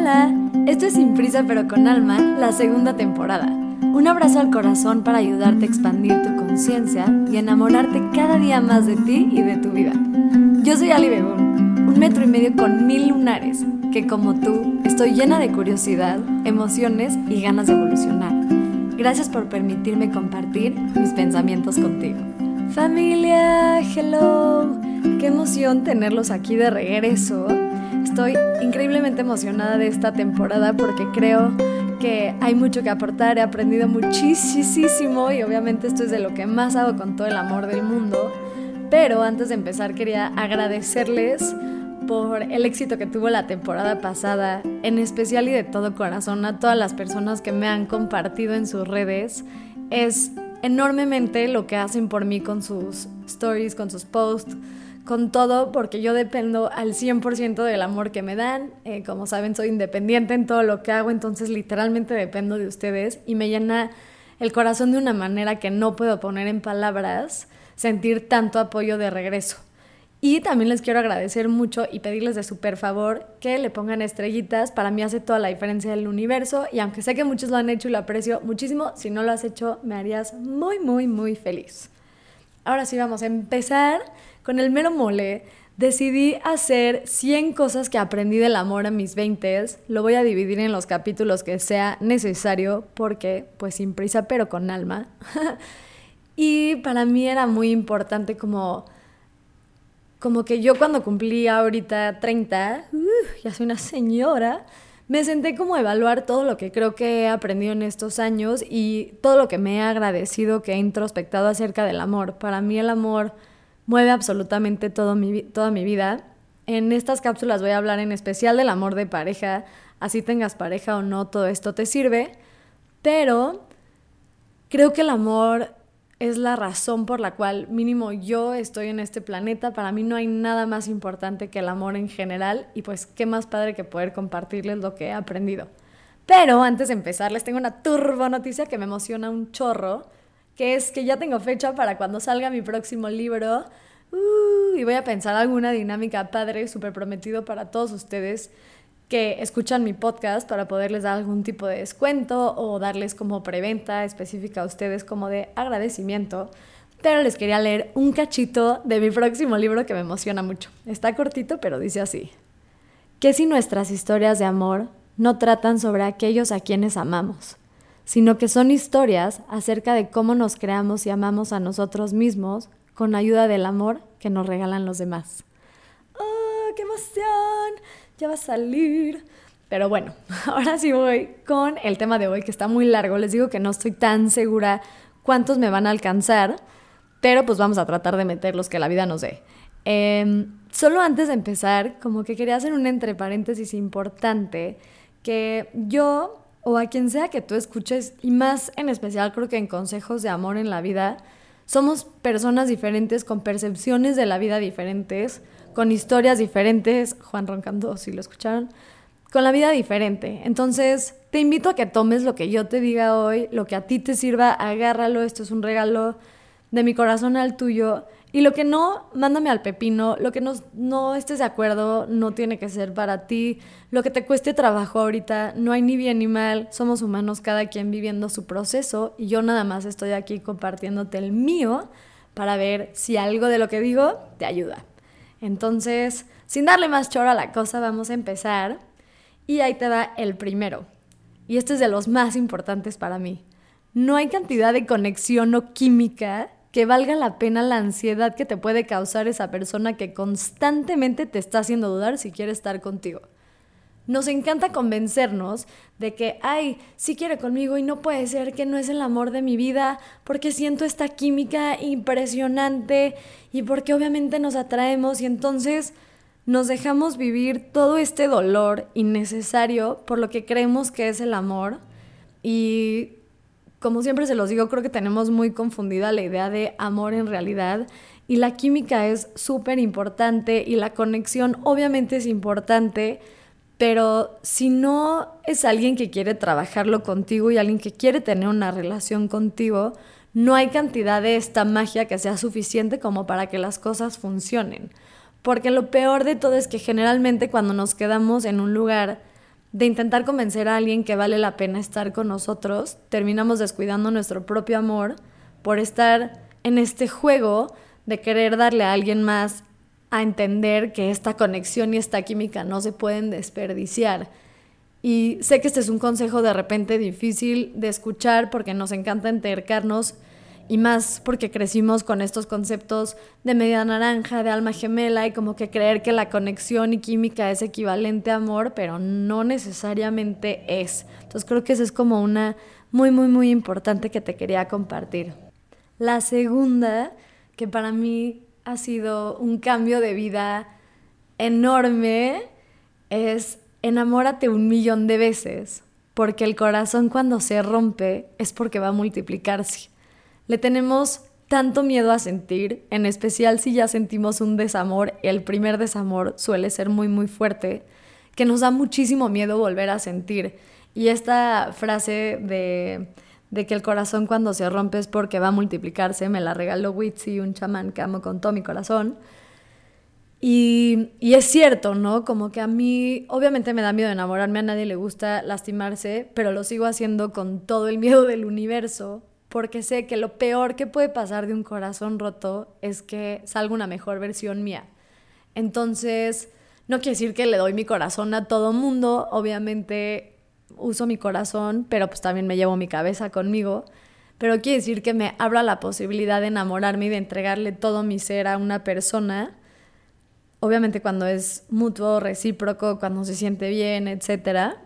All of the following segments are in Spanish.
Hola, esto es Sin Prisa pero con Alma, la segunda temporada. Un abrazo al corazón para ayudarte a expandir tu conciencia y enamorarte cada día más de ti y de tu vida. Yo soy Ali Begun, un metro y medio con mil lunares, que como tú estoy llena de curiosidad, emociones y ganas de evolucionar. Gracias por permitirme compartir mis pensamientos contigo. Familia, hello. Qué emoción tenerlos aquí de regreso. Estoy increíblemente emocionada de esta temporada porque creo que hay mucho que aportar, he aprendido muchísimo y obviamente esto es de lo que más hago con todo el amor del mundo. Pero antes de empezar quería agradecerles por el éxito que tuvo la temporada pasada, en especial y de todo corazón a todas las personas que me han compartido en sus redes. Es enormemente lo que hacen por mí con sus stories, con sus posts con todo porque yo dependo al 100% del amor que me dan. Eh, como saben, soy independiente en todo lo que hago, entonces literalmente dependo de ustedes y me llena el corazón de una manera que no puedo poner en palabras, sentir tanto apoyo de regreso. Y también les quiero agradecer mucho y pedirles de súper favor que le pongan estrellitas. Para mí hace toda la diferencia del universo y aunque sé que muchos lo han hecho y lo aprecio muchísimo, si no lo has hecho me harías muy, muy, muy feliz. Ahora sí vamos a empezar con el mero mole, decidí hacer 100 cosas que aprendí del amor a mis 20. Lo voy a dividir en los capítulos que sea necesario porque, pues sin prisa, pero con alma. y para mí era muy importante como, como que yo cuando cumplí ahorita 30, ya soy una señora, me senté como a evaluar todo lo que creo que he aprendido en estos años y todo lo que me he agradecido, que he introspectado acerca del amor. Para mí el amor mueve absolutamente todo mi, toda mi vida. En estas cápsulas voy a hablar en especial del amor de pareja, así tengas pareja o no, todo esto te sirve, pero creo que el amor es la razón por la cual mínimo yo estoy en este planeta. Para mí no hay nada más importante que el amor en general y pues qué más padre que poder compartirles lo que he aprendido. Pero antes de empezar les tengo una turbo noticia que me emociona un chorro que es que ya tengo fecha para cuando salga mi próximo libro. Uh, y voy a pensar alguna dinámica padre, súper prometido para todos ustedes que escuchan mi podcast para poderles dar algún tipo de descuento o darles como preventa específica a ustedes como de agradecimiento. Pero les quería leer un cachito de mi próximo libro que me emociona mucho. Está cortito, pero dice así. ¿Qué si nuestras historias de amor no tratan sobre aquellos a quienes amamos? Sino que son historias acerca de cómo nos creamos y amamos a nosotros mismos con ayuda del amor que nos regalan los demás. ¡Oh, qué emoción! Ya va a salir. Pero bueno, ahora sí voy con el tema de hoy que está muy largo. Les digo que no estoy tan segura cuántos me van a alcanzar, pero pues vamos a tratar de meter los que la vida nos dé. Em, solo antes de empezar, como que quería hacer un entre paréntesis importante, que yo o a quien sea que tú escuches, y más en especial creo que en consejos de amor en la vida, somos personas diferentes con percepciones de la vida diferentes, con historias diferentes, Juan roncando si lo escucharon, con la vida diferente. Entonces, te invito a que tomes lo que yo te diga hoy, lo que a ti te sirva, agárralo, esto es un regalo de mi corazón al tuyo y lo que no, mándame al pepino. Lo que no, no estés de acuerdo no tiene que ser para ti. Lo que te cueste trabajo ahorita, no hay ni bien ni mal. Somos humanos, cada quien viviendo su proceso. Y yo nada más estoy aquí compartiéndote el mío para ver si algo de lo que digo te ayuda. Entonces, sin darle más choro a la cosa, vamos a empezar. Y ahí te va el primero. Y este es de los más importantes para mí. No hay cantidad de conexión o química que valga la pena la ansiedad que te puede causar esa persona que constantemente te está haciendo dudar si quiere estar contigo. Nos encanta convencernos de que, ay, sí quiere conmigo y no puede ser que no es el amor de mi vida porque siento esta química impresionante y porque obviamente nos atraemos y entonces nos dejamos vivir todo este dolor innecesario por lo que creemos que es el amor y como siempre se los digo, creo que tenemos muy confundida la idea de amor en realidad y la química es súper importante y la conexión obviamente es importante, pero si no es alguien que quiere trabajarlo contigo y alguien que quiere tener una relación contigo, no hay cantidad de esta magia que sea suficiente como para que las cosas funcionen. Porque lo peor de todo es que generalmente cuando nos quedamos en un lugar de intentar convencer a alguien que vale la pena estar con nosotros, terminamos descuidando nuestro propio amor por estar en este juego de querer darle a alguien más a entender que esta conexión y esta química no se pueden desperdiciar. Y sé que este es un consejo de repente difícil de escuchar porque nos encanta entercarnos y más porque crecimos con estos conceptos de media naranja, de alma gemela y como que creer que la conexión y química es equivalente a amor, pero no necesariamente es. Entonces creo que esa es como una muy, muy, muy importante que te quería compartir. La segunda, que para mí ha sido un cambio de vida enorme, es enamórate un millón de veces, porque el corazón cuando se rompe es porque va a multiplicarse. Le tenemos tanto miedo a sentir, en especial si ya sentimos un desamor, el primer desamor suele ser muy muy fuerte, que nos da muchísimo miedo volver a sentir. Y esta frase de, de que el corazón cuando se rompe es porque va a multiplicarse, me la regaló Witsi, un chamán que amo con todo mi corazón. Y, y, es cierto, ¿no? Como que a mí, obviamente me da miedo enamorarme, a nadie le gusta lastimarse, pero lo sigo haciendo con todo el miedo del universo, porque sé que lo peor que puede pasar de un corazón roto es que salga una mejor versión mía. Entonces, no quiere decir que le doy mi corazón a todo mundo, obviamente uso mi corazón, pero pues también me llevo mi cabeza conmigo, pero quiere decir que me abra la posibilidad de enamorarme y de entregarle todo mi ser a una persona, obviamente cuando es mutuo, recíproco, cuando se siente bien, etcétera,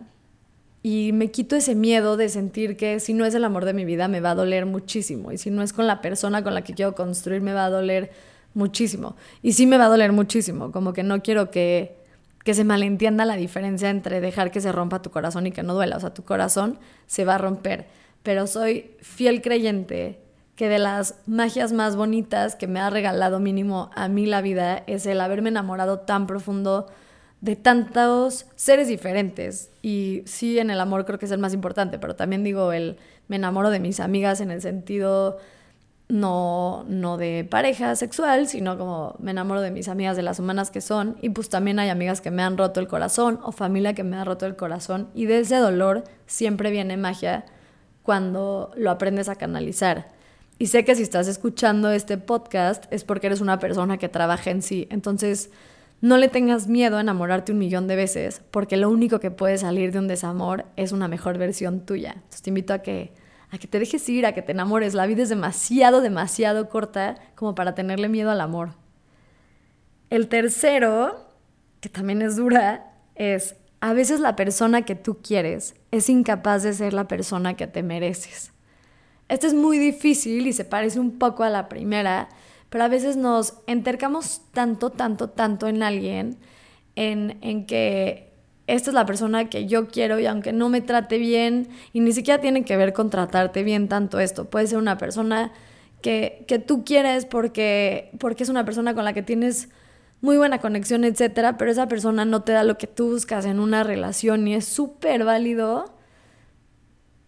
y me quito ese miedo de sentir que si no es el amor de mi vida me va a doler muchísimo y si no es con la persona con la que quiero construir me va a doler muchísimo. Y sí me va a doler muchísimo, como que no quiero que, que se malentienda la diferencia entre dejar que se rompa tu corazón y que no duela. O sea, tu corazón se va a romper. Pero soy fiel creyente que de las magias más bonitas que me ha regalado mínimo a mí la vida es el haberme enamorado tan profundo de tantos seres diferentes. Y sí, en el amor creo que es el más importante, pero también digo, el me enamoro de mis amigas en el sentido no, no de pareja sexual, sino como me enamoro de mis amigas, de las humanas que son. Y pues también hay amigas que me han roto el corazón o familia que me ha roto el corazón. Y de ese dolor siempre viene magia cuando lo aprendes a canalizar. Y sé que si estás escuchando este podcast es porque eres una persona que trabaja en sí. Entonces, no le tengas miedo a enamorarte un millón de veces, porque lo único que puede salir de un desamor es una mejor versión tuya. Entonces te invito a que, a que te dejes ir, a que te enamores. La vida es demasiado, demasiado corta como para tenerle miedo al amor. El tercero, que también es dura, es a veces la persona que tú quieres es incapaz de ser la persona que te mereces. Esto es muy difícil y se parece un poco a la primera, pero a veces nos entercamos tanto, tanto, tanto en alguien, en, en que esta es la persona que yo quiero y aunque no me trate bien, y ni siquiera tiene que ver con tratarte bien tanto esto, puede ser una persona que, que tú quieres porque, porque es una persona con la que tienes muy buena conexión, etcétera, pero esa persona no te da lo que tú buscas en una relación y es súper válido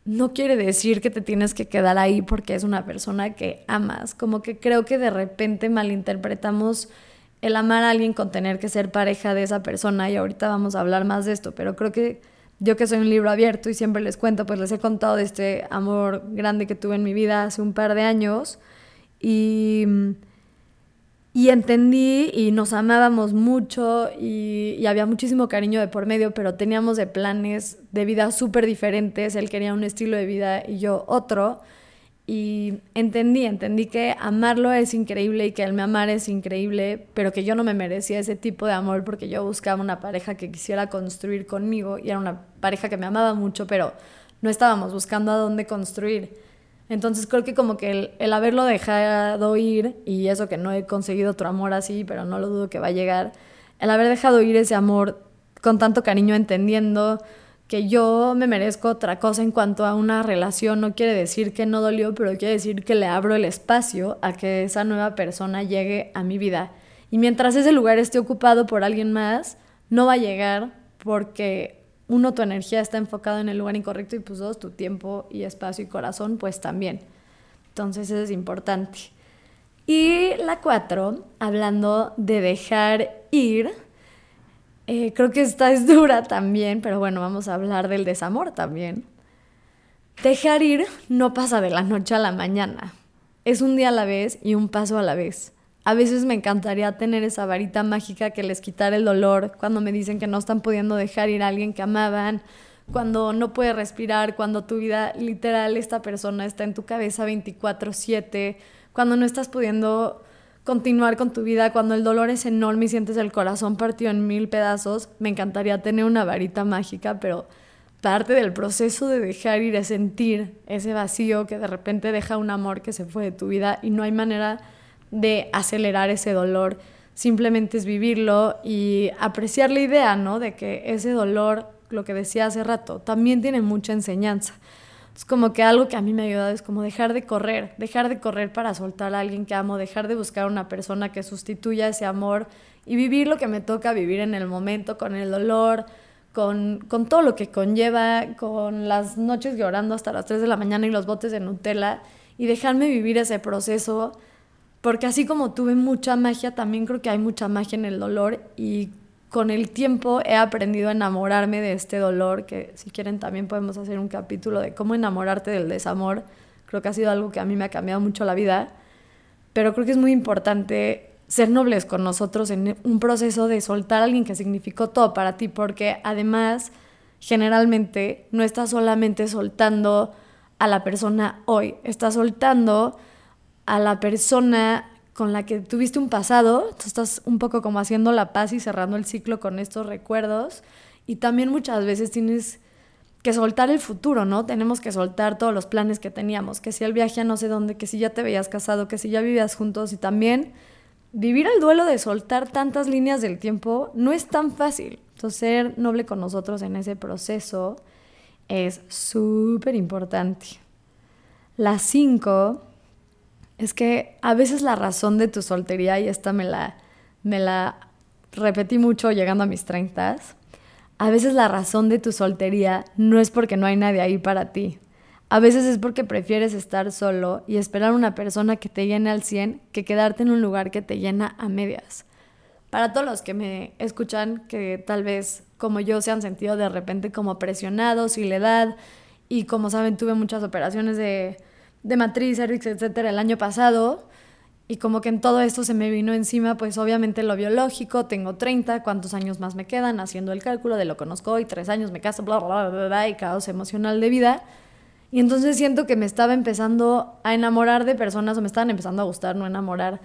no quiere decir que te tienes que quedar ahí porque es una persona que amas. Como que creo que de repente malinterpretamos el amar a alguien con tener que ser pareja de esa persona y ahorita vamos a hablar más de esto, pero creo que yo que soy un libro abierto y siempre les cuento, pues les he contado de este amor grande que tuve en mi vida hace un par de años y y entendí y nos amábamos mucho y, había muchísimo cariño de por medio, pero teníamos de planes de vida súper diferentes. Él quería un estilo de vida y yo otro. Y entendí, entendí que amarlo es increíble y que él me amara es increíble, pero que yo no me merecía ese tipo de amor porque yo buscaba una pareja que quisiera construir conmigo y era una pareja que me amaba mucho, pero no estábamos buscando a dónde construir. Entonces creo que como que el, haberlo dejado ir, y eso que no he conseguido otro amor así, pero no lo dudo que va a llegar, el haber dejado ir ese amor con tanto cariño, entendiendo que yo me merezco otra cosa en cuanto a una relación, no quiere decir que no dolió, pero quiere decir que le abro el espacio a que esa nueva persona llegue a mi vida. Y mientras ese lugar esté ocupado por alguien más, no va a llegar porque uno, tu energía está enfocada en el lugar incorrecto y pues dos, tu tiempo y espacio y corazón pues también. Entonces eso es importante. Y la cuatro, hablando de dejar ir, Eh, creo que esta es dura también, pero bueno, vamos a hablar del desamor también. Dejar ir no pasa de la noche a la mañana. Es un día a la vez y un paso a la vez. A veces me encantaría tener esa varita mágica que les quitara el dolor cuando me dicen que no están pudiendo dejar ir a alguien que amaban, cuando no puede respirar, cuando tu vida literal, esta persona está en tu cabeza 24/7, cuando no estás pudiendo continuar con tu vida, cuando el dolor es enorme y sientes el corazón partido en mil pedazos, me encantaría tener una varita mágica, pero parte del proceso de dejar ir es sentir ese vacío que de repente deja un amor que se fue de tu vida y no hay manera de acelerar ese dolor, simplemente es vivirlo y apreciar la idea, ¿no? De que ese dolor, lo que decía hace rato, también tiene mucha enseñanza. Es como que algo que a mí me ha ayudado es como dejar de correr, dejar de correr para soltar a alguien que amo, dejar de buscar una persona que sustituya ese amor y vivir lo que me toca vivir en el momento, con el dolor, con, con todo lo que conlleva, con las noches llorando hasta las 3 de la mañana y los botes de Nutella y dejarme vivir ese proceso, porque así como tuve mucha magia, también creo que hay mucha magia en el dolor y con el tiempo he aprendido a enamorarme de este dolor, que si quieren también podemos hacer un capítulo de cómo enamorarte del desamor. Creo que ha sido algo que a mí me ha cambiado mucho la vida, pero creo que es muy importante ser nobles con nosotros en un proceso de soltar a alguien que significó todo para ti, porque además generalmente no estás solamente soltando a la persona hoy, estás soltando a la persona con la que tuviste un pasado, tú estás un poco como haciendo la paz y cerrando el ciclo con estos recuerdos y también muchas veces tienes que soltar el futuro, ¿no? Tenemos que soltar todos los planes que teníamos, que si el viaje a no sé dónde, que si ya te veías casado, que si ya vivías juntos y también vivir el duelo de soltar tantas líneas del tiempo no es tan fácil. Entonces, ser noble con nosotros en ese proceso es súper importante. Las cinco es que a veces la razón de tu soltería, y esta me la, me la repetí mucho llegando a mis treintas, a veces la razón de tu soltería no es porque no hay nadie ahí para ti. A veces es porque prefieres estar solo y esperar una persona que te llene al 100 que quedarte en un lugar que te llena a medias. Para todos los que me escuchan, que tal vez como yo se han sentido de repente como presionados y la edad, y como saben tuve muchas operaciones de de matriz, cervix, etcétera, el año pasado. Y como que en todo esto se me vino encima, pues obviamente lo biológico, tengo 30, ¿cuántos años más me quedan? Haciendo el cálculo de lo conozco hoy, tres años me caso, bla, bla, bla, bla, y caos emocional de vida. Y entonces siento que me estaba empezando a enamorar de personas, o me estaban empezando a gustar, no enamorar,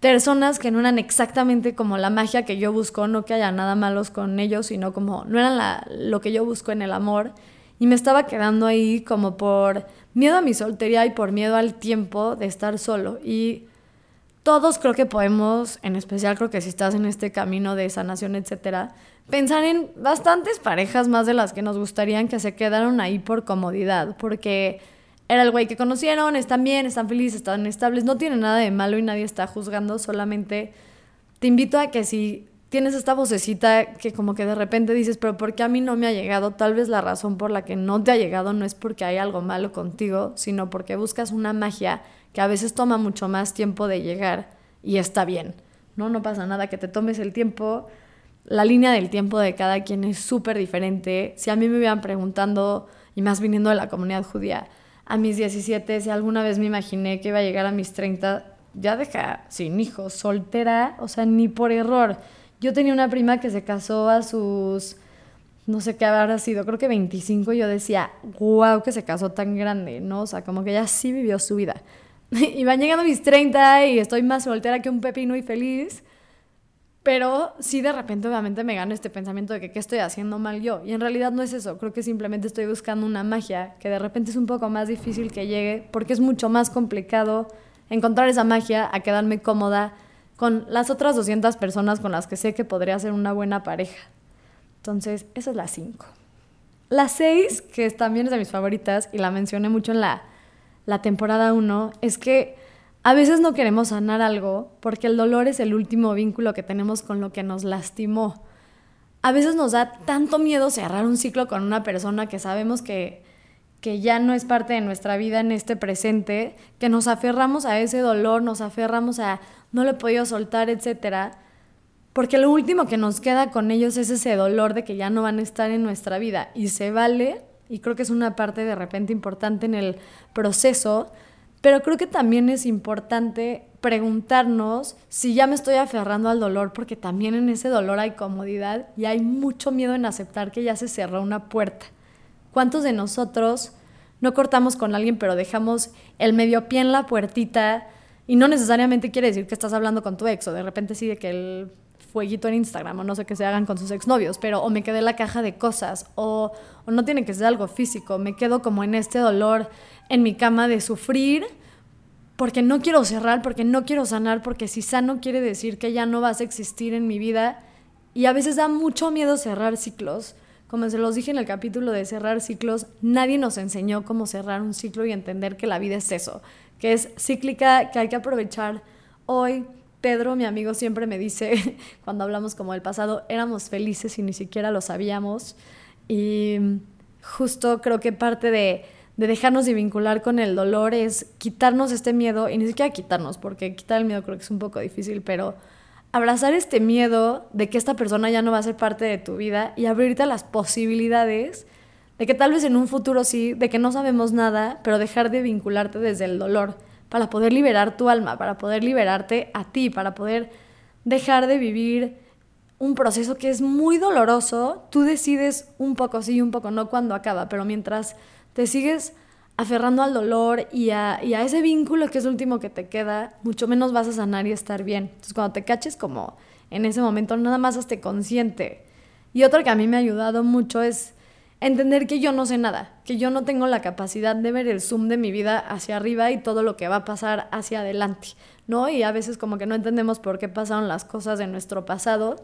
personas que no eran exactamente como la magia que yo busco, no que haya nada malos con ellos, sino como no eran la, lo que yo busco en el amor. Y me estaba quedando ahí como por miedo a mi soltería y por miedo al tiempo de estar solo. Y todos creo que podemos, en especial creo que si estás en este camino de sanación, etcétera, pensar en bastantes parejas más de las que nos gustarían que se quedaron ahí por comodidad, porque era el güey que conocieron, están bien, están felices, están estables, no tiene nada de malo y nadie está juzgando, solamente te invito a que si tienes esta vocecita que como que de repente dices, pero ¿por qué a mí no me ha llegado? Tal vez la razón por la que no te ha llegado no es porque hay algo malo contigo, sino porque buscas una magia que a veces toma mucho más tiempo de llegar y está bien. No, no pasa nada que te tomes el tiempo. La línea del tiempo de cada quien es súper diferente. Si a mí me hubieran preguntando, y más viniendo de la comunidad judía, a mis 17, si alguna vez me imaginé que iba a llegar a mis 30, ya deja sin hijos, soltera, o sea, ni por error yo tenía una prima que se casó a sus, no sé qué habrá sido, creo que 25, y yo decía, wow, que se casó tan grande, ¿no? O sea, como que ella sí vivió su vida. y van llegando mis 30 y estoy más soltera que un pepino y feliz. Pero sí de repente obviamente me gana este pensamiento de que qué estoy haciendo mal yo. Y en realidad no es eso. Creo que simplemente estoy buscando una magia que de repente es un poco más difícil que llegue porque es mucho más complicado encontrar esa magia a quedarme cómoda con las otras 200 personas con las que sé que podría ser una buena pareja. Entonces, esa es la 5. La 6, que también es de mis favoritas y la mencioné mucho en la, la temporada 1, es que a veces no queremos sanar algo porque el dolor es el último vínculo que tenemos con lo que nos lastimó. A veces nos da tanto miedo cerrar un ciclo con una persona que sabemos que que ya no es parte de nuestra vida en este presente, que nos aferramos a ese dolor, nos aferramos a no lo he podido soltar, etcétera, porque lo último que nos queda con ellos es ese dolor de que ya no van a estar en nuestra vida y se vale, y creo que es una parte de repente importante en el proceso, pero creo que también es importante preguntarnos si ya me estoy aferrando al dolor, porque también en ese dolor hay comodidad y hay mucho miedo en aceptar que ya se cerró una puerta. ¿Cuántos de nosotros no cortamos con alguien, pero dejamos el medio pie en la puertita? Y no necesariamente quiere decir que estás hablando con tu ex, o de repente sí de que el fueguito en Instagram, o no sé qué se hagan con sus exnovios, pero o me quedé en la caja de cosas, o, o no tiene que ser algo físico, me quedo como en este dolor en mi cama de sufrir porque no quiero cerrar, porque no quiero sanar, porque si sano quiere decir que ya no vas a existir en mi vida. Y a veces da mucho miedo cerrar ciclos. Como se los dije en el capítulo de cerrar ciclos, nadie nos enseñó cómo cerrar un ciclo y entender que la vida es eso, que es cíclica, que hay que aprovechar hoy. Pedro, mi amigo, siempre me dice, cuando hablamos como del pasado, éramos felices y ni siquiera lo sabíamos. Y justo creo que parte de de dejarnos de vincular con el dolor es quitarnos este miedo, y ni siquiera quitarnos, porque quitar el miedo creo que es un poco difícil, pero abrazar este miedo de que esta persona ya no va a ser parte de tu vida y abrirte a las posibilidades de que tal vez en un futuro sí, de que no sabemos nada, pero dejar de vincularte desde el dolor para poder liberar tu alma, para poder liberarte a ti, para poder dejar de vivir un proceso que es muy doloroso, tú decides un poco sí y un poco no cuando acaba, pero mientras te sigues aferrando al dolor y a, y a, ese vínculo que es lo último que te queda, mucho menos vas a sanar y estar bien. Entonces cuando te caches como en ese momento, nada más hazte consciente. Y otro que a mí me ha ayudado mucho es entender que yo no sé nada, que yo no tengo la capacidad de ver el zoom de mi vida hacia arriba y todo lo que va a pasar hacia adelante, ¿no? Y a veces como que no entendemos por qué pasaron las cosas de nuestro pasado.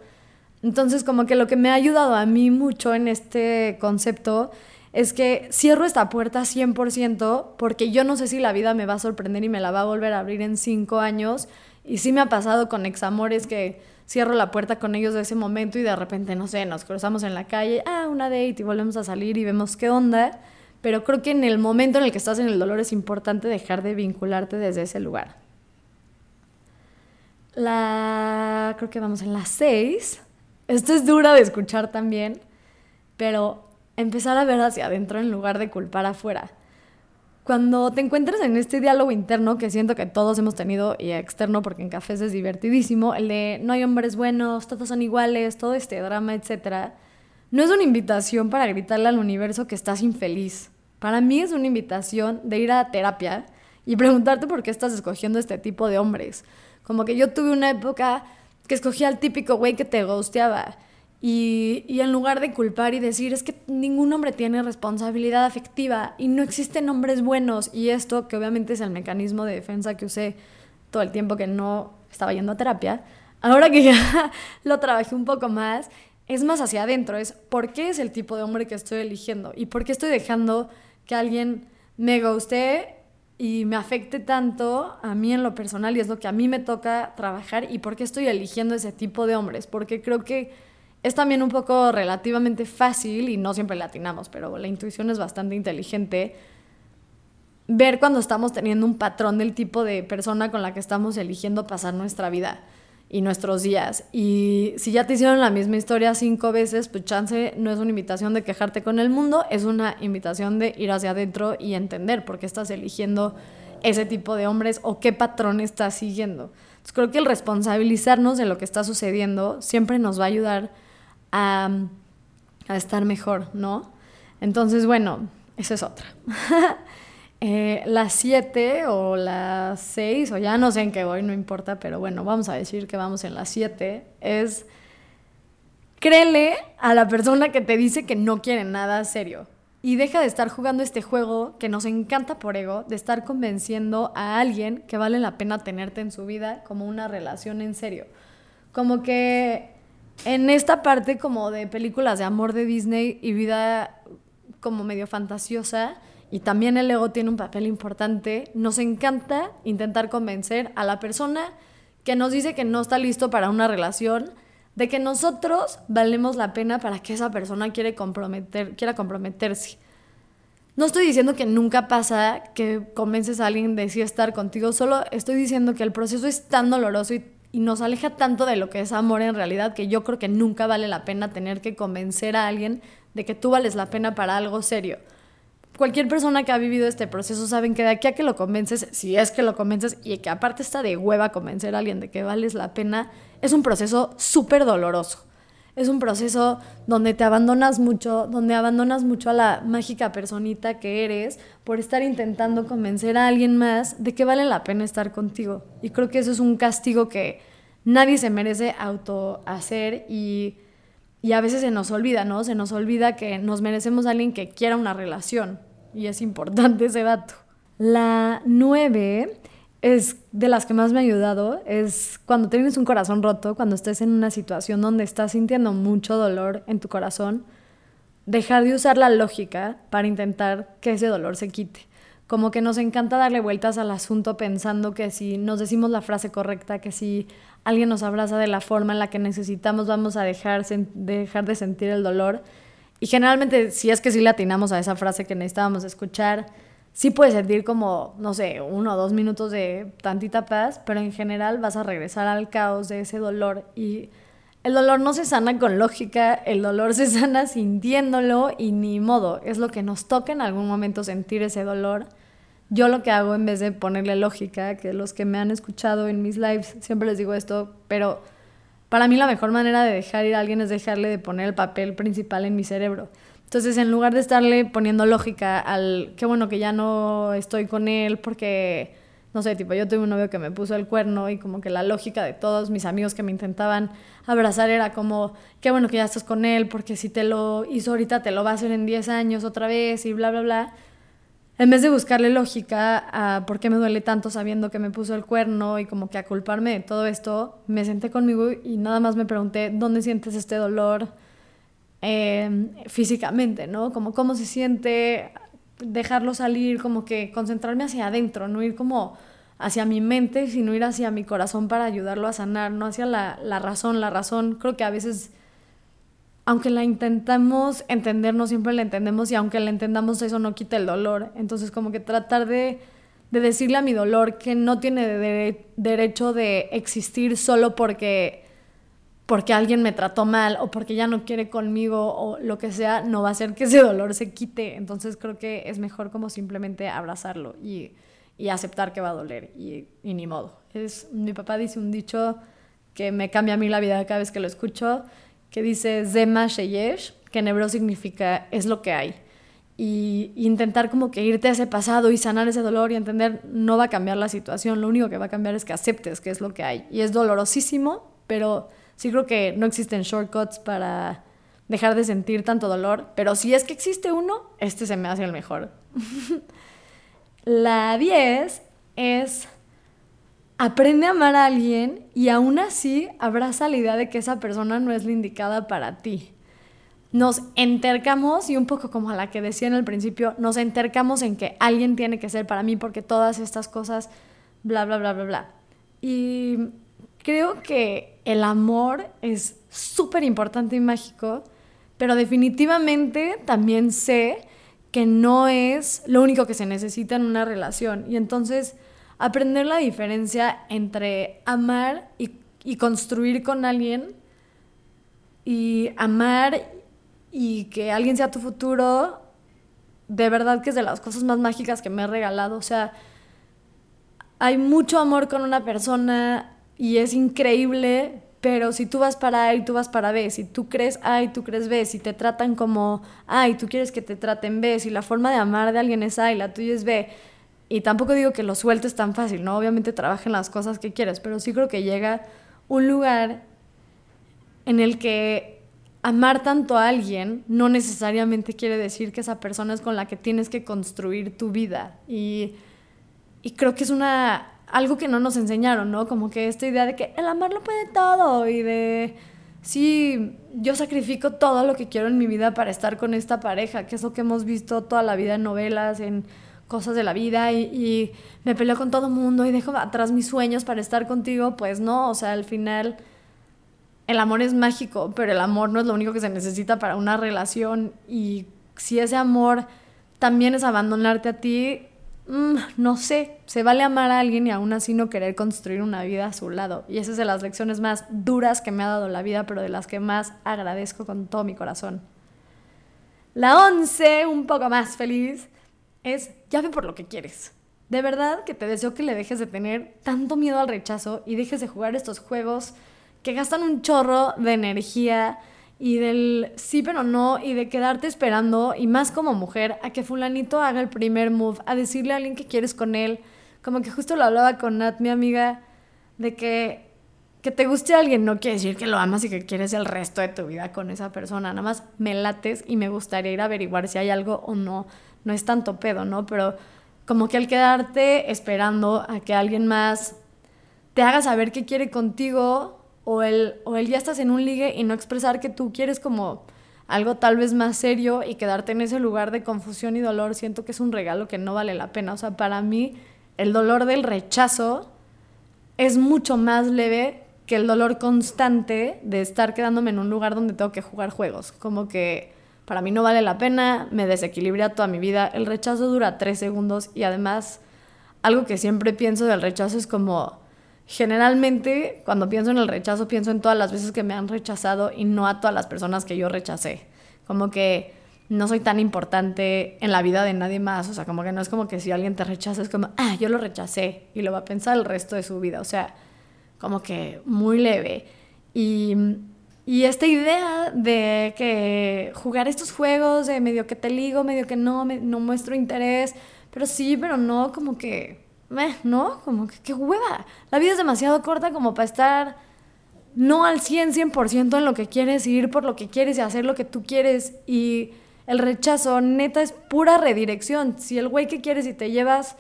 Entonces como que lo que me ha ayudado a mí mucho en este concepto es que cierro esta puerta 100% porque yo no sé si la vida me va a sorprender y me la va a volver a abrir en cinco años. Y sí me ha pasado con examores que cierro la puerta con ellos de ese momento y de repente, no sé, nos cruzamos en la calle, ah, una date y volvemos a salir y vemos qué onda. Pero creo que en el momento en el que estás en el dolor es importante dejar de vincularte desde ese lugar. La... creo que vamos en la 6. Esto es dura de escuchar también, pero empezar a ver hacia adentro en lugar de culpar afuera. Cuando te encuentres en este diálogo interno que siento que todos hemos tenido y externo, porque en cafés es divertidísimo, el de no hay hombres buenos, todos son iguales, todo este drama, etc., no es una invitación para gritarle al universo que estás infeliz. Para mí es una invitación de ir a terapia y preguntarte por qué estás escogiendo este tipo de hombres. Como que yo tuve una época que escogía al típico güey que te gusteaba y, y, en lugar de culpar y decir, es que ningún hombre tiene responsabilidad afectiva y no existen hombres buenos, y esto, que obviamente es el mecanismo de defensa que usé todo el tiempo que no estaba yendo a terapia, ahora que ya lo trabajé un poco más, es más hacia adentro, es por qué es el tipo de hombre que estoy eligiendo y por qué estoy dejando que alguien me guste y me afecte tanto a mí en lo personal y es lo que a mí me toca trabajar y por qué estoy eligiendo ese tipo de hombres, porque creo que es también un poco relativamente fácil, y no siempre latinamos, pero la intuición es bastante inteligente, ver cuando estamos teniendo un patrón del tipo de persona con la que estamos eligiendo pasar nuestra vida y nuestros días. Y si ya te hicieron la misma historia cinco veces, pues chance no es una invitación de quejarte con el mundo, es una invitación de ir hacia adentro y entender por qué estás eligiendo ese tipo de hombres o qué patrón estás siguiendo. Entonces creo que el responsabilizarnos de lo que está sucediendo siempre nos va a ayudar a, estar mejor, ¿no? Entonces, bueno, esa es otra. eh, la 7 o la 6, o ya no sé en qué voy, no importa, pero bueno, vamos a decir que vamos en la 7, es créele a la persona que te dice que no quiere nada serio. Y deja de estar jugando este juego que nos encanta por ego, de estar convenciendo a alguien que vale la pena tenerte en su vida como una relación en serio. Como que en esta parte como de películas de amor de Disney y vida como medio fantasiosa, y también el ego tiene un papel importante, nos encanta intentar convencer a la persona que nos dice que no está listo para una relación, de que nosotros valemos la pena para que esa persona quiera comprometerse. No estoy diciendo que nunca pasa que convences a alguien de sí estar contigo, solo estoy diciendo que el proceso es tan doloroso y y nos aleja tanto de lo que es amor en realidad que yo creo que nunca vale la pena tener que convencer a alguien de que tú vales la pena para algo serio. Cualquier persona que ha vivido este proceso saben que de aquí a que lo convences, si es que lo convences y que aparte está de hueva convencer a alguien de que vales la pena, es un proceso súper doloroso. Es un proceso donde te abandonas mucho, donde abandonas mucho a la mágica personita que eres por estar intentando convencer a alguien más de que vale la pena estar contigo. Y creo que eso es un castigo que nadie se merece auto hacer y, y a veces se nos olvida, ¿no? Se nos olvida que nos merecemos a alguien que quiera una relación y es importante ese dato. La nueve es de las que más me ha ayudado, es cuando tienes un corazón roto, cuando estés en una situación donde estás sintiendo mucho dolor en tu corazón, dejar de usar la lógica para intentar que ese dolor se quite. Como que nos encanta darle vueltas al asunto pensando que si nos decimos la frase correcta, que si alguien nos abraza de la forma en la que necesitamos, vamos a dejar, dejar de sentir el dolor. Y generalmente, si es que sí le atinamos a esa frase que necesitábamos escuchar, sí puedes sentir como, no sé, uno o dos minutos de tantita paz, pero en general vas a regresar al caos de ese dolor y el dolor no se sana con lógica, el dolor se sana sintiéndolo y ni modo, es lo que nos toca en algún momento sentir ese dolor. Yo lo que hago en vez de ponerle lógica, que los que me han escuchado en mis lives siempre les digo esto, pero para mí la mejor manera de dejar ir a alguien es dejarle de poner el papel principal en mi cerebro. Entonces, en lugar de estarle poniendo lógica al qué bueno que ya no estoy con él porque no sé, tipo, yo tuve un novio que me puso el cuerno y como que la lógica de todos mis amigos que me intentaban abrazar era como, qué bueno que ya estás con él, porque si te lo hizo ahorita te lo va a hacer en 10 años otra vez y bla, bla, bla. En vez de buscarle lógica a por qué me duele tanto sabiendo que me puso el cuerno y como que a culparme de todo esto, me senté conmigo y nada más me pregunté, ¿dónde sientes este dolor eh, físicamente, no? Como cómo se siente dejarlo salir, como que concentrarme hacia adentro, no ir como hacia mi mente, sino ir hacia mi corazón para ayudarlo a sanar, no hacia la, la razón. La razón creo que a veces, aunque la intentamos entender, no siempre la entendemos y aunque la entendamos eso no quita el dolor. Entonces como que tratar de, de decirle a mi dolor que no tiene derecho de existir solo porque porque alguien me trató mal o porque ya no quiere conmigo o lo que sea, no va a hacer que ese dolor se quite. Entonces creo que es mejor como simplemente abrazarlo y, y aceptar que va a doler y, y, ni modo. Es, mi papá dice un dicho que me cambia a mí la vida cada vez que lo escucho, que dice Zema Sheyesh, que en hebreo significa es lo que hay. Y, y intentar como que irte a ese pasado y sanar ese dolor y entender no va a cambiar la situación, lo único que va a cambiar es que aceptes que es lo que hay. Y es dolorosísimo, pero sí creo que no existen shortcuts para dejar de sentir tanto dolor, pero si es que existe uno, este se me hace el mejor. la 10 es aprende a amar a alguien y aún así abraza la idea de que esa persona no es la indicada para ti. Nos entercamos, y un poco como a la que decía en el principio, nos entercamos en que alguien tiene que ser para mí porque todas estas cosas, bla, bla, bla, bla, bla. Y creo que el amor es súper importante y mágico, pero definitivamente también sé que no es lo único que se necesita en una relación. Y entonces aprender la diferencia entre amar y, construir con alguien y amar y que alguien sea tu futuro, de verdad que es de las cosas más mágicas que me he regalado. O sea, hay mucho amor con una persona, y es increíble, pero si tú vas para A y tú vas para B, si tú crees A y tú crees B, si te tratan como A y tú quieres que te traten B, si la forma de amar de alguien es A y la tuya es B, y tampoco digo que lo sueltes tan fácil, ¿no? Obviamente trabaja en las cosas que quieres, pero sí creo que llega un lugar en el que amar tanto a alguien no necesariamente quiere decir que esa persona es con la que tienes que construir tu vida. Y, y creo que es una algo que no nos enseñaron, ¿no? Como que esta idea de que el amor lo puede todo y de, sí, yo sacrifico todo lo que quiero en mi vida para estar con esta pareja, que es lo que hemos visto toda la vida en novelas, en cosas de la vida y, me peleo con todo el mundo y dejo atrás mis sueños para estar contigo, pues no, o sea, al final el amor es mágico, pero el amor no es lo único que se necesita para una relación y si ese amor también es abandonarte a ti, mm, no sé, se vale amar a alguien y aún así no querer construir una vida a su lado. Y esa es de las lecciones más duras que me ha dado la vida, pero de las que más agradezco con todo mi corazón. La once, un poco más feliz, es ya ve por lo que quieres. De verdad que te deseo que le dejes de tener tanto miedo al rechazo y dejes de jugar estos juegos que gastan un chorro de energía y del sí pero no y de quedarte esperando y más como mujer a que fulanito haga el primer move, a decirle a alguien que quieres con él. Como que justo lo hablaba con Nat, mi amiga, de que que te guste a alguien no quiere decir que lo amas y que quieres el resto de tu vida con esa persona. Nada más me lates y me gustaría ir a averiguar si hay algo o no. No es tanto pedo, ¿no? Pero como que al quedarte esperando a que alguien más te haga saber qué quiere contigo o el, o el ya estás en un ligue y no expresar que tú quieres como algo tal vez más serio y quedarte en ese lugar de confusión y dolor, siento que es un regalo que no vale la pena. O sea, para mí el dolor del rechazo es mucho más leve que el dolor constante de estar quedándome en un lugar donde tengo que jugar juegos. Como que para mí no vale la pena, me desequilibra toda mi vida. El rechazo dura tres segundos y además algo que siempre pienso del rechazo es como generalmente cuando pienso en el rechazo pienso en todas las veces que me han rechazado y no a todas las personas que yo rechacé. Como que no soy tan importante en la vida de nadie más, o sea, como que no es como que si alguien te rechaza es como, ah, yo lo rechacé y lo va a pensar el resto de su vida, o sea, como que muy leve. Y, y esta idea de que jugar estos juegos de medio que te ligo, medio que no, no muestro interés, pero sí, pero no, como que ¿no? Como que qué hueva. La vida es demasiado corta como para estar no al 100, 100% en lo que quieres, ir por lo que quieres y hacer lo que tú quieres. Y el rechazo, neta, es pura redirección. Si el güey que quieres y te llevas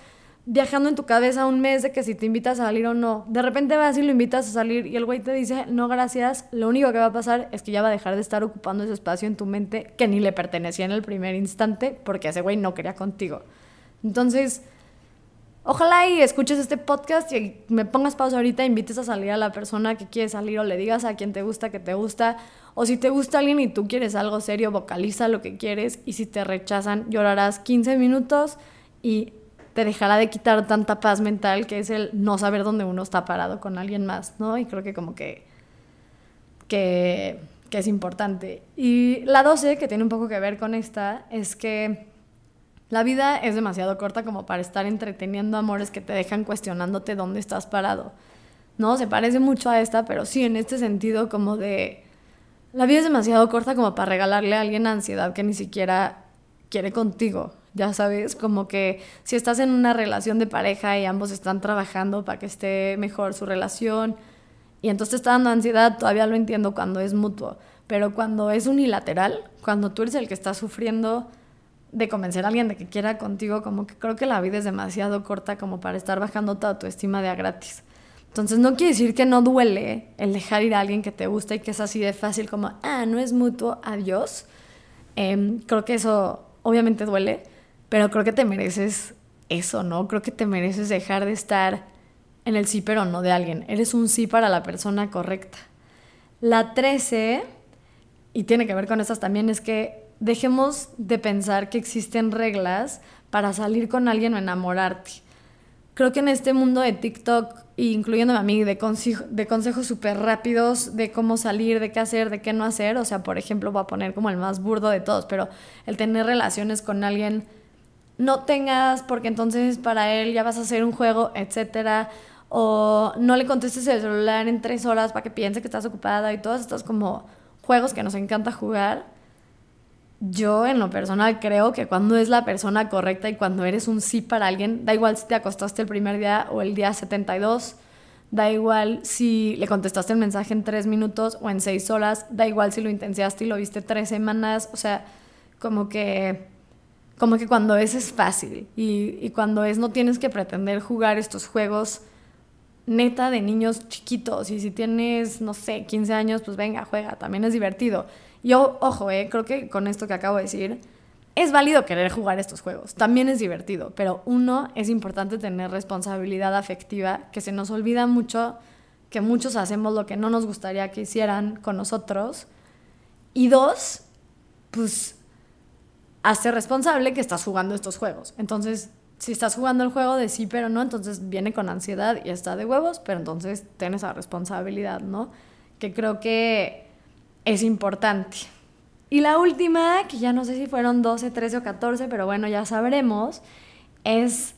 viajando en tu cabeza un mes de que si te invitas a salir o no, de repente vas y lo invitas a salir y el güey te dice, no, gracias, lo único que va a pasar es que ya va a dejar de estar ocupando ese espacio en tu mente que ni le pertenecía en el primer instante porque ese güey no quería contigo. Entonces, Ojalá y escuches este podcast y me pongas pausa ahorita, invites a salir a la persona que quiere salir o le digas a quien te gusta que te gusta. O si te gusta alguien y tú quieres algo serio, vocaliza lo que quieres y si te rechazan, llorarás 15 minutos y te dejará de quitar tanta paz mental que es el no saber dónde uno está parado con alguien más, ¿no? Y creo que como que, que, que es importante. Y la 12, que tiene un poco que ver con esta, es que la vida es demasiado corta como para estar entreteniendo amores que te dejan cuestionándote dónde estás parado. No, se parece mucho a esta, pero sí en este sentido como de... La vida es demasiado corta como para regalarle a alguien ansiedad que ni siquiera quiere contigo. Ya sabes, como que si estás en una relación de pareja y ambos están trabajando para que esté mejor su relación y entonces te está dando ansiedad, todavía lo entiendo cuando es mutuo. Pero cuando es unilateral, cuando tú eres el que está sufriendo de convencer a alguien de que quiera contigo, como que creo que la vida es demasiado corta como para estar bajando toda tu estima de a gratis. Entonces no quiere decir que no duele el dejar ir a alguien que te gusta y que es así de fácil como, ah, no es mutuo, adiós. Em, creo que eso obviamente duele, pero creo que te mereces eso, ¿no? Creo que te mereces dejar de estar en el sí pero no de alguien. Eres un sí para la persona correcta. La 13, y tiene que ver con esas también, es que dejemos de pensar que existen reglas para salir con alguien o enamorarte. Creo que en este mundo de TikTok, incluyéndome a mí, de, de consejos súper rápidos de cómo salir, de qué hacer, de qué no hacer, o sea, por ejemplo, voy a poner como el más burdo de todos, pero el tener relaciones con alguien, no tengas, porque entonces para él ya vas a hacer un juego, etcétera, o no le contestes el celular en tres horas para que piense que estás ocupada y todos estos como juegos que nos encanta jugar yo en lo personal creo que cuando es la persona correcta y cuando eres un sí para alguien, da igual si te acostaste el primer día o el día 72, da igual si le contestaste el mensaje en tres minutos o en seis horas, da igual si lo intensiaste y lo viste tres semanas, o sea, como que, como que cuando es es fácil. Y, y cuando es no tienes que pretender jugar estos juegos neta de niños chiquitos y si tienes, no sé, 15 años, pues venga, juega, también es divertido. Yo, ojo, eh, creo que con esto que acabo de decir, es válido querer jugar estos juegos, también es divertido, pero uno, es importante tener responsabilidad afectiva, que se nos olvida mucho que muchos hacemos lo que no nos gustaría que hicieran con nosotros. Y dos, pues, hace responsable que estás jugando estos juegos. Entonces, si estás jugando el juego de sí pero no, entonces viene con ansiedad y está de huevos, pero entonces tienes esa responsabilidad, ¿no? Que creo que es importante. Y la última, que ya no sé si fueron 12, 13 o 14, pero bueno, ya sabremos, es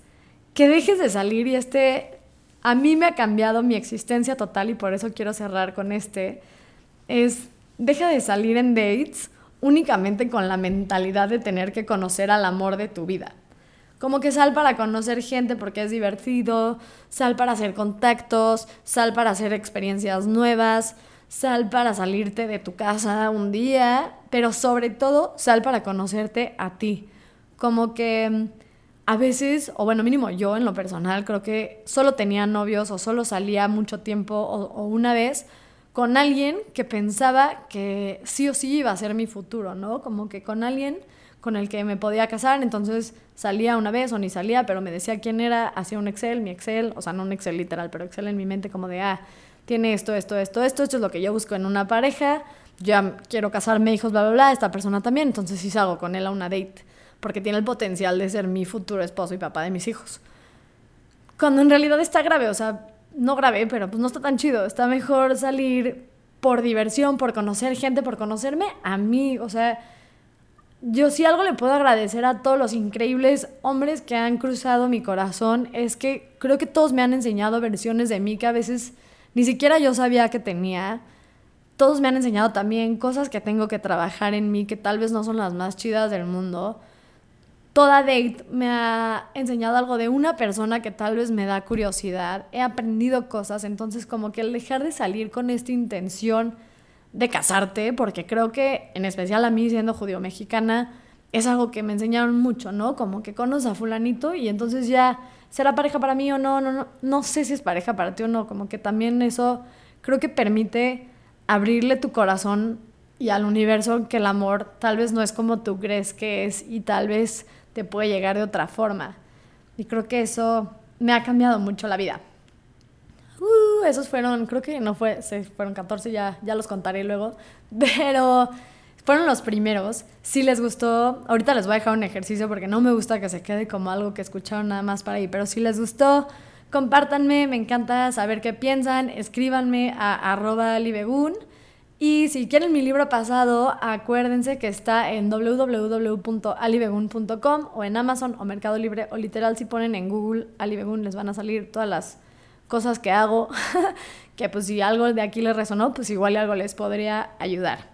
que dejes de salir y este, a mí me ha cambiado mi existencia total y por eso quiero cerrar con este, es, deja de salir en dates únicamente con la mentalidad de tener que conocer al amor de tu vida. Como que sal para conocer gente porque es divertido, sal para hacer contactos, sal para hacer experiencias nuevas, sal para salirte de tu casa un día, pero sobre todo sal para conocerte a ti. Como que mm, a veces, o bueno, mínimo yo en lo personal, creo que solo tenía novios o solo salía mucho tiempo o, o una vez con alguien que pensaba que sí o sí iba a ser mi futuro, ¿no? Como que con alguien con el que me podía casar, entonces salía una vez o ni salía, pero me decía quién era, hacía un Excel, mi Excel, o sea, no un Excel literal, pero Excel en mi mente como de, ah, tiene esto, esto, esto, esto, esto es lo que yo busco en una pareja, ya quiero casarme, hijos, bla, bla, bla, esta persona también, entonces sí salgo con él a una date, porque tiene el potencial de ser mi futuro esposo y papá de mis hijos. Cuando en realidad está grave, o sea, no grave, pero pues no está tan chido, está mejor salir por diversión, por conocer gente, por conocerme a mí, o sea yo sí algo le puedo agradecer a todos los increíbles hombres que han cruzado mi corazón es que creo que todos me han enseñado versiones de mí que a veces ni siquiera yo sabía que tenía. Todos me han enseñado también cosas que tengo que trabajar en mí que tal vez no son las más chidas del mundo. Toda date me ha enseñado algo de una persona que tal vez me da curiosidad. He aprendido cosas, entonces como que el dejar de salir con esta intención de casarte, porque creo que, en especial a mí siendo judío mexicana, es algo que me enseñaron mucho, ¿no? Como que conoces a fulanito y entonces ya será pareja para mí o no, no, no, no sé si es pareja para ti o no, como que también eso creo que permite abrirle tu corazón y al universo que el amor tal vez no es como tú crees que es y tal vez te puede llegar de otra forma. Y creo que eso me ha cambiado mucho la vida. Uh, esos fueron, creo que no fue, se fueron 14, ya, ya los contaré luego. Pero fueron los primeros. Si les gustó, ahorita les voy a dejar un ejercicio porque no me gusta que se quede como algo que escucharon nada más para ahí. Pero si les gustó, compártanme, me encanta saber qué piensan. Escríbanme a arroba libegun. Y si quieren mi libro pasado, acuérdense que está en www.alibegun.com o en Amazon o Mercado Libre o literal si ponen en Google Alibegun les van a salir todas las cosas que hago, que pues si algo de aquí les resonó, pues igual algo les podría ayudar.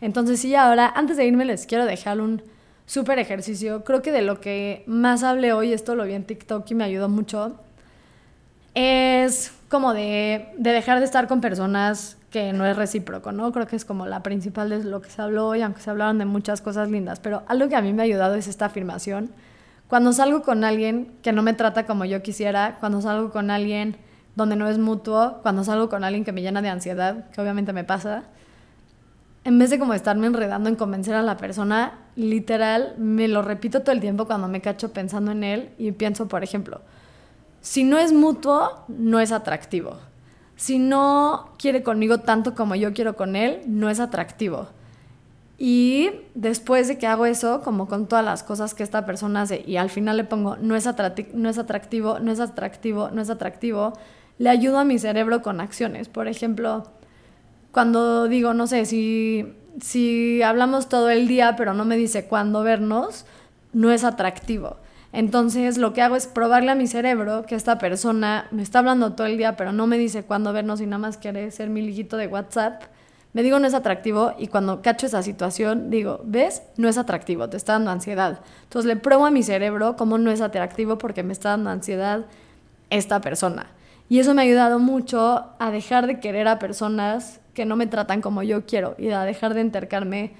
Entonces sí, ahora, antes de irme, les quiero dejar un súper ejercicio. Creo que de lo que más hablé hoy, esto lo vi en TikTok y me ayudó mucho, es como de, de dejar de estar con personas que no es recíproco, ¿no? Creo que es como la principal de lo que se habló hoy, aunque se hablaron de muchas cosas lindas, pero algo que a mí me ha ayudado es esta afirmación. Cuando salgo con alguien que no me trata como yo quisiera, cuando salgo con alguien donde no es mutuo, cuando salgo con alguien que me llena de ansiedad, que obviamente me pasa, en vez de como estarme enredando en convencer a la persona, literal, me lo repito todo el tiempo cuando me cacho pensando en él y pienso, por ejemplo, si no es mutuo, no es atractivo. Si no quiere conmigo tanto como yo quiero con él, no es atractivo. Y después de que hago eso, como con todas las cosas que esta persona hace, y al final le pongo, no es, no es atractivo, no es atractivo, no es atractivo, le ayudo a mi cerebro con acciones. Por ejemplo, cuando digo, no sé, si, si hablamos todo el día pero no me dice cuándo vernos, no es atractivo. Entonces lo que hago es probarle a mi cerebro que esta persona me está hablando todo el día pero no me dice cuándo vernos y nada más quiere ser mi liguito de WhatsApp. Me digo no es atractivo y cuando cacho esa situación digo, ¿ves? No es atractivo, te está dando ansiedad. Entonces le pruebo a mi cerebro cómo no es atractivo porque me está dando ansiedad esta persona. Y eso me ha ayudado mucho a dejar de querer a personas que no me tratan como yo quiero y a dejar de entercarme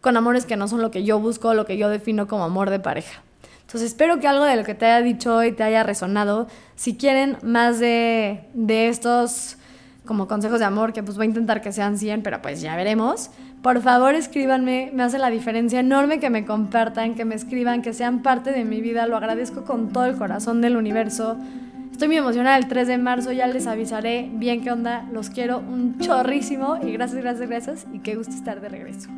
con amores que no son lo que yo busco, lo que yo defino como amor de pareja. Entonces espero que algo de lo que te haya dicho hoy te haya resonado. Si quieren más de, de estos como consejos de amor, que pues voy a intentar que sean 100, pero pues ya veremos. Por favor escríbanme, me hace la diferencia enorme que me compartan, que me escriban, que sean parte de mi vida. Lo agradezco con todo el corazón del universo. Estoy muy emocionada el 3 de marzo, ya les avisaré bien qué onda. Los quiero un chorrísimo y gracias, gracias, gracias y qué gusto estar de regreso.